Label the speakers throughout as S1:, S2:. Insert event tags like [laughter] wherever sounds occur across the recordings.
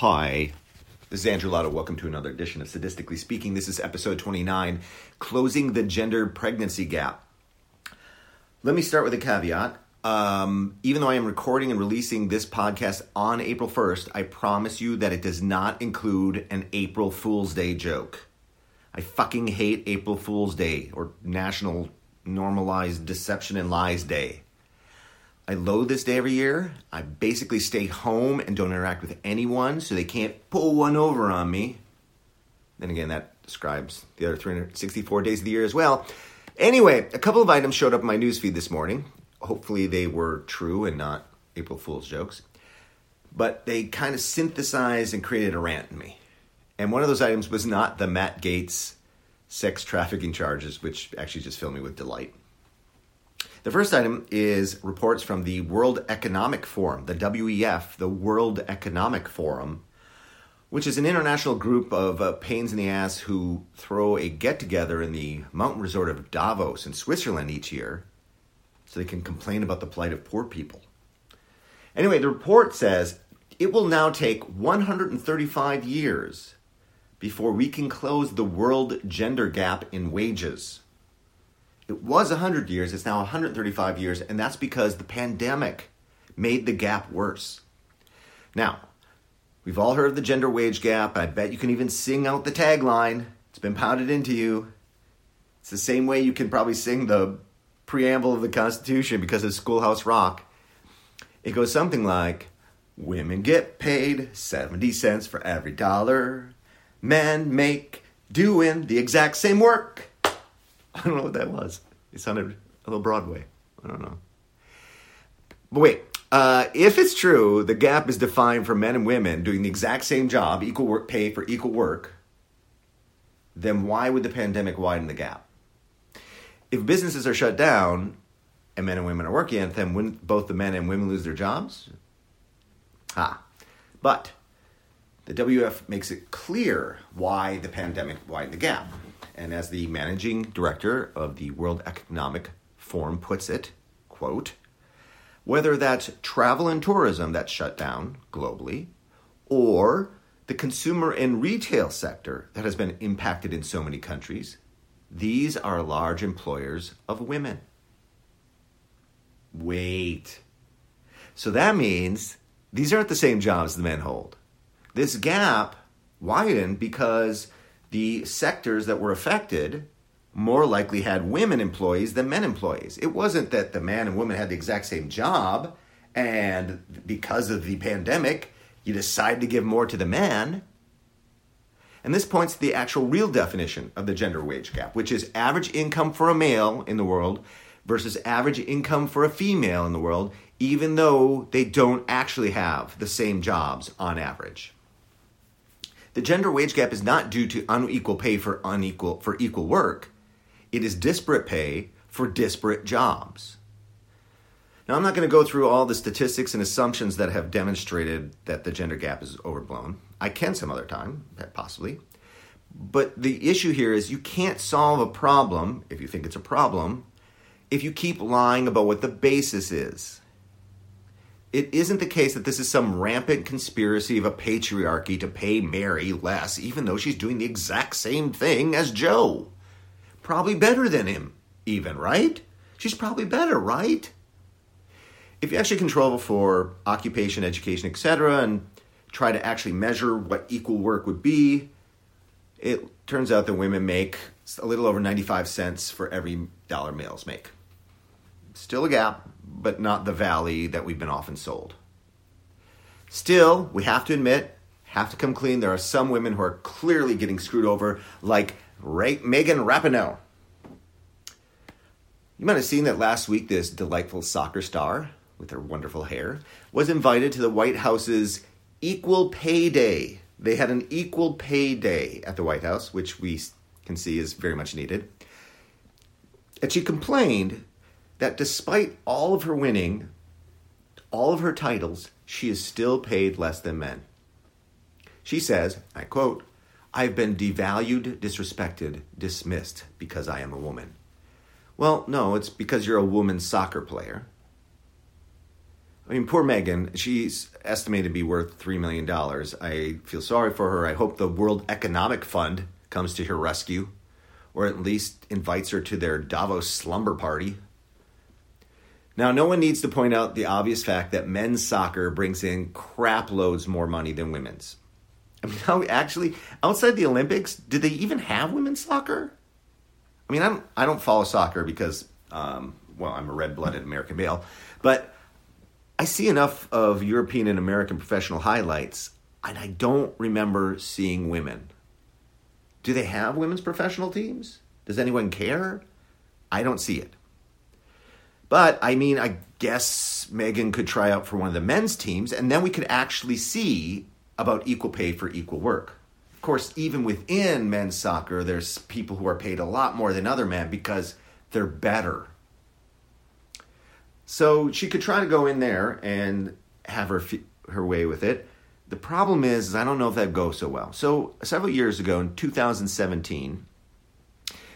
S1: Hi, this is Andrew Lotto. Welcome to another edition of Sadistically Speaking. This is episode 29 Closing the Gender Pregnancy Gap. Let me start with a caveat. Um, even though I am recording and releasing this podcast on April 1st, I promise you that it does not include an April Fool's Day joke. I fucking hate April Fool's Day or National Normalized Deception and Lies Day. I loathe this day every year. I basically stay home and don't interact with anyone so they can't pull one over on me. Then again, that describes the other 364 days of the year as well. Anyway, a couple of items showed up in my newsfeed this morning. Hopefully, they were true and not April Fool's jokes. But they kind of synthesized and created a rant in me. And one of those items was not the Matt Gaetz sex trafficking charges, which actually just filled me with delight. The first item is reports from the World Economic Forum, the WEF, the World Economic Forum, which is an international group of uh, pains in the ass who throw a get together in the mountain resort of Davos in Switzerland each year so they can complain about the plight of poor people. Anyway, the report says it will now take 135 years before we can close the world gender gap in wages. It was 100 years, it's now 135 years, and that's because the pandemic made the gap worse. Now, we've all heard of the gender wage gap. I bet you can even sing out the tagline. It's been pounded into you. It's the same way you can probably sing the preamble of the Constitution because of Schoolhouse Rock. It goes something like Women get paid 70 cents for every dollar. Men make doing the exact same work. I don't know what that was. It sounded a little Broadway. I don't know. But wait, uh, if it's true, the gap is defined for men and women doing the exact same job, equal work pay for equal work, then why would the pandemic widen the gap? If businesses are shut down and men and women are working, then wouldn't both the men and women lose their jobs? Ah, but the WF makes it clear why the pandemic widened the gap. And as the managing director of the World Economic Forum puts it, quote, whether that's travel and tourism that's shut down globally, or the consumer and retail sector that has been impacted in so many countries, these are large employers of women. Wait. So that means these aren't the same jobs the men hold. This gap widened because the sectors that were affected more likely had women employees than men employees. It wasn't that the man and woman had the exact same job, and because of the pandemic, you decide to give more to the man. And this points to the actual real definition of the gender wage gap, which is average income for a male in the world versus average income for a female in the world, even though they don't actually have the same jobs on average. The gender wage gap is not due to unequal pay for unequal for equal work. It is disparate pay for disparate jobs. Now, I'm not going to go through all the statistics and assumptions that have demonstrated that the gender gap is overblown. I can some other time, possibly. But the issue here is you can't solve a problem, if you think it's a problem, if you keep lying about what the basis is it isn't the case that this is some rampant conspiracy of a patriarchy to pay Mary less, even though she's doing the exact same thing as Joe. Probably better than him, even, right? She's probably better, right? If you actually control for occupation, education, etc., and try to actually measure what equal work would be, it turns out that women make a little over 95 cents for every dollar males make. Still a gap, but not the valley that we've been often sold. Still, we have to admit, have to come clean, there are some women who are clearly getting screwed over, like Ray- Megan Rapinoe. You might have seen that last week this delightful soccer star with her wonderful hair was invited to the White House's Equal Pay Day. They had an Equal Pay Day at the White House, which we can see is very much needed. And she complained that despite all of her winning, all of her titles, she is still paid less than men. She says, I quote, I've been devalued, disrespected, dismissed because I am a woman. Well, no, it's because you're a woman soccer player. I mean, poor Megan. She's estimated to be worth $3 million. I feel sorry for her. I hope the World Economic Fund comes to her rescue, or at least invites her to their Davos slumber party. Now, no one needs to point out the obvious fact that men's soccer brings in crap loads more money than women's. I mean, actually outside the Olympics, did they even have women's soccer? I mean, I don't, I don't follow soccer because, um, well, I'm a red-blooded American male, but I see enough of European and American professional highlights, and I don't remember seeing women. Do they have women's professional teams? Does anyone care? I don't see it. But I mean, I guess Megan could try out for one of the men's teams, and then we could actually see about equal pay for equal work. Of course, even within men's soccer, there's people who are paid a lot more than other men because they're better. So she could try to go in there and have her her way with it. The problem is, is I don't know if that goes so well. So several years ago, in 2017,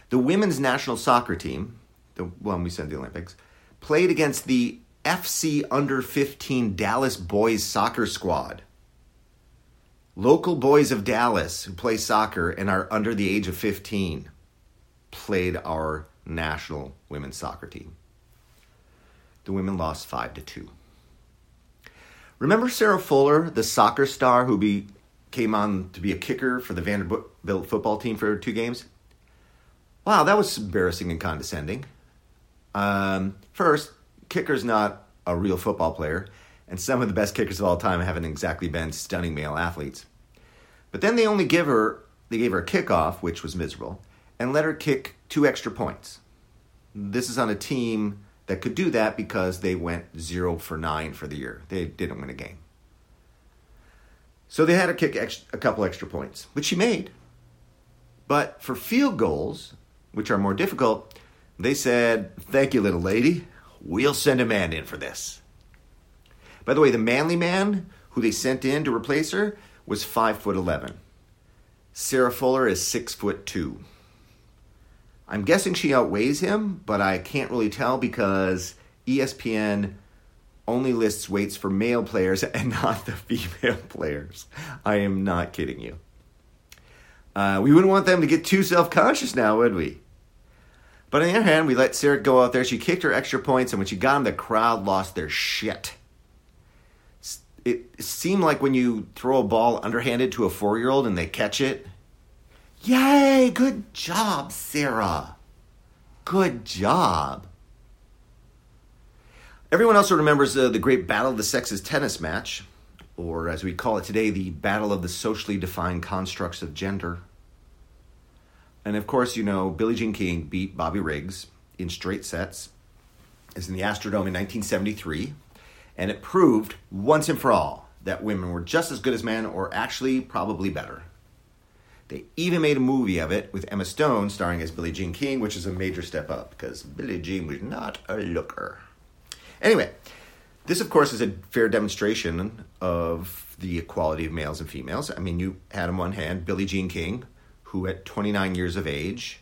S1: the women's national soccer team, the one we sent to the Olympics, played against the FC Under 15 Dallas Boys Soccer Squad. Local boys of Dallas who play soccer and are under the age of 15 played our national women's soccer team. The women lost 5 to 2. Remember Sarah Fuller, the soccer star who be, came on to be a kicker for the Vanderbilt football team for two games? Wow, that was embarrassing and condescending. Um, first, kicker's not a real football player, and some of the best kickers of all time haven't exactly been stunning male athletes. But then they only give her they gave her a kickoff, which was miserable, and let her kick two extra points. This is on a team that could do that because they went zero for nine for the year. They didn't win a game. So they had her kick a couple extra points, which she made. But for field goals, which are more difficult, they said, Thank you, little lady. We'll send a man in for this. By the way, the manly man who they sent in to replace her was 5 foot 11. Sarah Fuller is 6 foot 2. I'm guessing she outweighs him, but I can't really tell because ESPN only lists weights for male players [laughs] and not the female [laughs] players. I am not kidding you. Uh, we wouldn't want them to get too self conscious now, would we? But on the other hand, we let Sarah go out there. She kicked her extra points, and when she got them, the crowd lost their shit. It seemed like when you throw a ball underhanded to a four year old and they catch it. Yay! Good job, Sarah. Good job. Everyone also remembers uh, the great Battle of the Sexes tennis match, or as we call it today, the Battle of the Socially Defined Constructs of Gender. And of course, you know, Billie Jean King beat Bobby Riggs in straight sets. Is in the Astrodome in 1973, and it proved once and for all that women were just as good as men, or actually probably better. They even made a movie of it with Emma Stone starring as Billie Jean King, which is a major step up because Billie Jean was not a looker. Anyway, this, of course, is a fair demonstration of the equality of males and females. I mean, you had them on one hand Billie Jean King, who at 29 years of age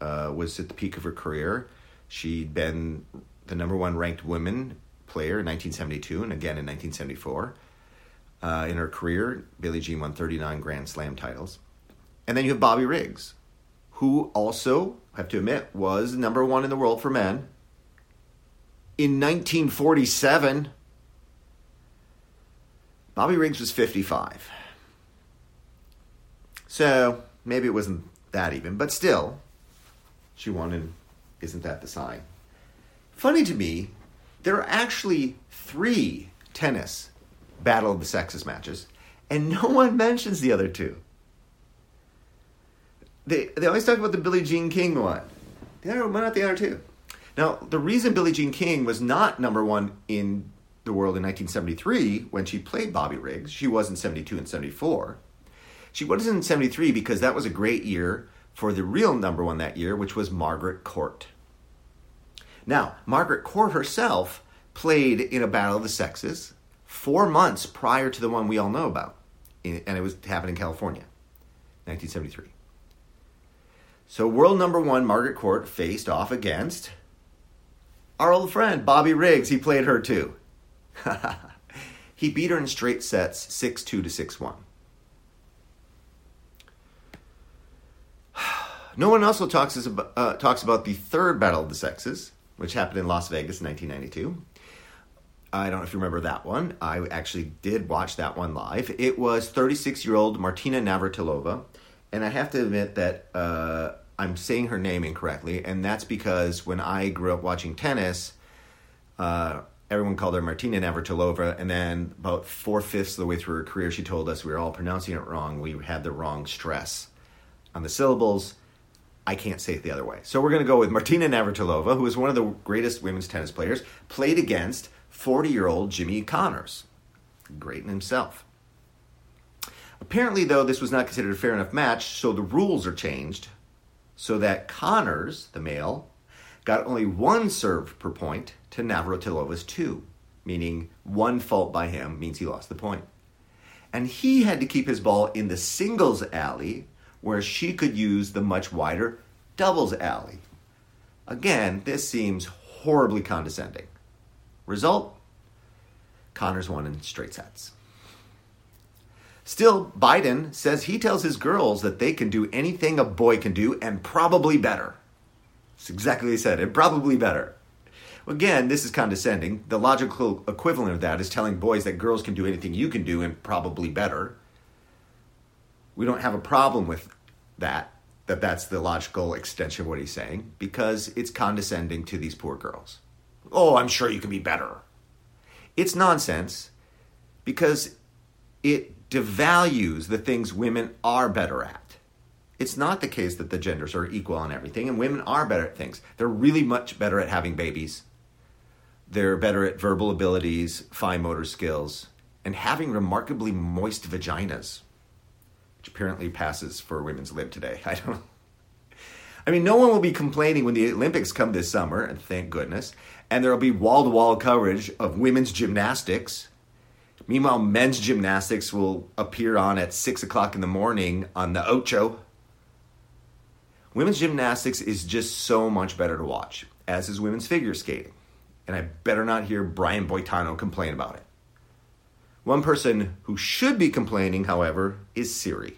S1: uh, was at the peak of her career. She'd been the number one ranked women player in 1972 and again in 1974. Uh, in her career, Billie Jean won 39 Grand Slam titles. And then you have Bobby Riggs, who also, I have to admit, was number one in the world for men. In 1947, Bobby Riggs was 55. So, Maybe it wasn't that even, but still, she won, and isn't that the sign? Funny to me, there are actually three tennis Battle of the Sexes matches, and no [laughs] one mentions the other two. They, they always talk about the Billie Jean King one. The other, why not the other two? Now, the reason Billie Jean King was not number one in the world in 1973 when she played Bobby Riggs, she was in 72 and 74 she wasn't in 73 because that was a great year for the real number one that year, which was Margaret Court. Now, Margaret Court herself played in a battle of the sexes four months prior to the one we all know about, and it was happening in California, 1973. So, world number one, Margaret Court, faced off against our old friend, Bobby Riggs. He played her too. [laughs] he beat her in straight sets 6 2 to 6 1. No one also talks, about, uh, talks about the third Battle of the Sexes, which happened in Las Vegas in 1992. I don't know if you remember that one. I actually did watch that one live. It was 36 year old Martina Navratilova. And I have to admit that uh, I'm saying her name incorrectly. And that's because when I grew up watching tennis, uh, everyone called her Martina Navratilova. And then about four fifths of the way through her career, she told us we were all pronouncing it wrong. We had the wrong stress on the syllables I can't say it the other way. So we're going to go with Martina Navratilova, who is one of the greatest women's tennis players, played against 40 year old Jimmy Connors. Great in himself. Apparently, though, this was not considered a fair enough match, so the rules are changed so that Connors, the male, got only one serve per point to Navratilova's two, meaning one fault by him means he lost the point. And he had to keep his ball in the singles alley where she could use the much wider doubles alley. Again, this seems horribly condescending. Result Connors won in straight sets. Still, Biden says he tells his girls that they can do anything a boy can do and probably better. That's exactly what he said, and probably better. Again, this is condescending. The logical equivalent of that is telling boys that girls can do anything you can do and probably better we don't have a problem with that that that's the logical extension of what he's saying because it's condescending to these poor girls. Oh, I'm sure you can be better. It's nonsense because it devalues the things women are better at. It's not the case that the genders are equal on everything, and women are better at things. They're really much better at having babies. They're better at verbal abilities, fine motor skills, and having remarkably moist vaginas apparently passes for women's lib today. [laughs] I don't. I mean, no one will be complaining when the Olympics come this summer, and thank goodness. And there will be wall to wall coverage of women's gymnastics. Meanwhile, men's gymnastics will appear on at 6 o'clock in the morning on the Ocho. Women's gymnastics is just so much better to watch, as is women's figure skating. And I better not hear Brian Boitano complain about it. One person who should be complaining, however, is Siri.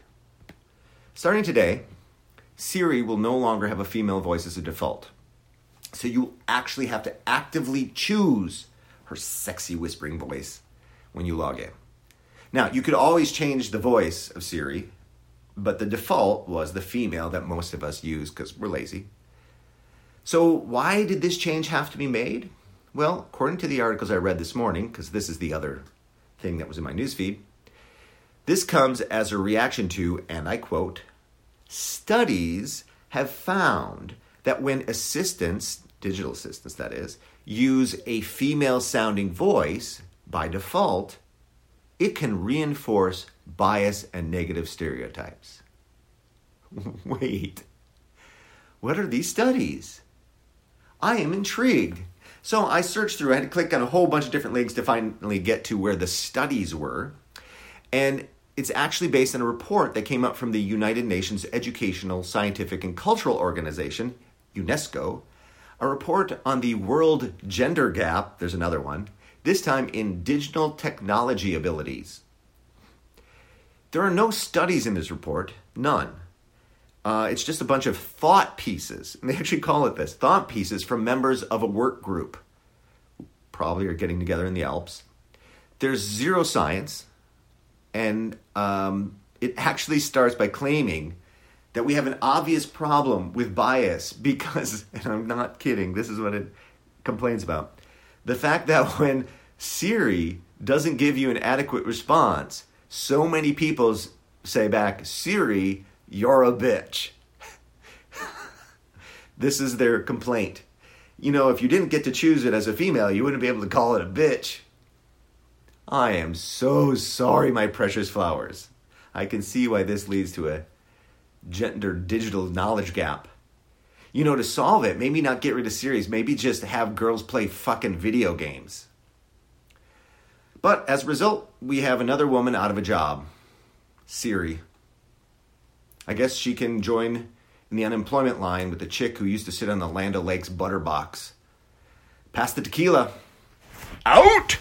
S1: Starting today, Siri will no longer have a female voice as a default. So you actually have to actively choose her sexy whispering voice when you log in. Now, you could always change the voice of Siri, but the default was the female that most of us use because we're lazy. So, why did this change have to be made? Well, according to the articles I read this morning, because this is the other thing that was in my newsfeed. This comes as a reaction to, and I quote, studies have found that when assistants, digital assistants that is, use a female sounding voice by default, it can reinforce bias and negative stereotypes. [laughs] Wait, what are these studies? I am intrigued. So I searched through, I had to click on a whole bunch of different links to finally get to where the studies were. And it's actually based on a report that came up from the United Nations Educational, Scientific, and Cultural Organization, UNESCO, a report on the world gender gap, there's another one, this time in digital technology abilities. There are no studies in this report, none. Uh, it's just a bunch of thought pieces. And [laughs] they actually call it this thought pieces from members of a work group. Probably are getting together in the Alps. There's zero science. And um, it actually starts by claiming that we have an obvious problem with bias [laughs] because, and I'm not kidding, this is what it complains about. The fact that [laughs] when Siri doesn't give you an adequate response, so many people say back, Siri, you're a bitch. [laughs] this is their complaint. You know, if you didn't get to choose it as a female, you wouldn't be able to call it a bitch. I am so sorry, my precious flowers. I can see why this leads to a gender digital knowledge gap. You know, to solve it, maybe not get rid of Siris, maybe just have girls play fucking video games. But as a result, we have another woman out of a job Siri. I guess she can join in the unemployment line with the chick who used to sit on the Land O'Lakes butter box. Pass the tequila. Out!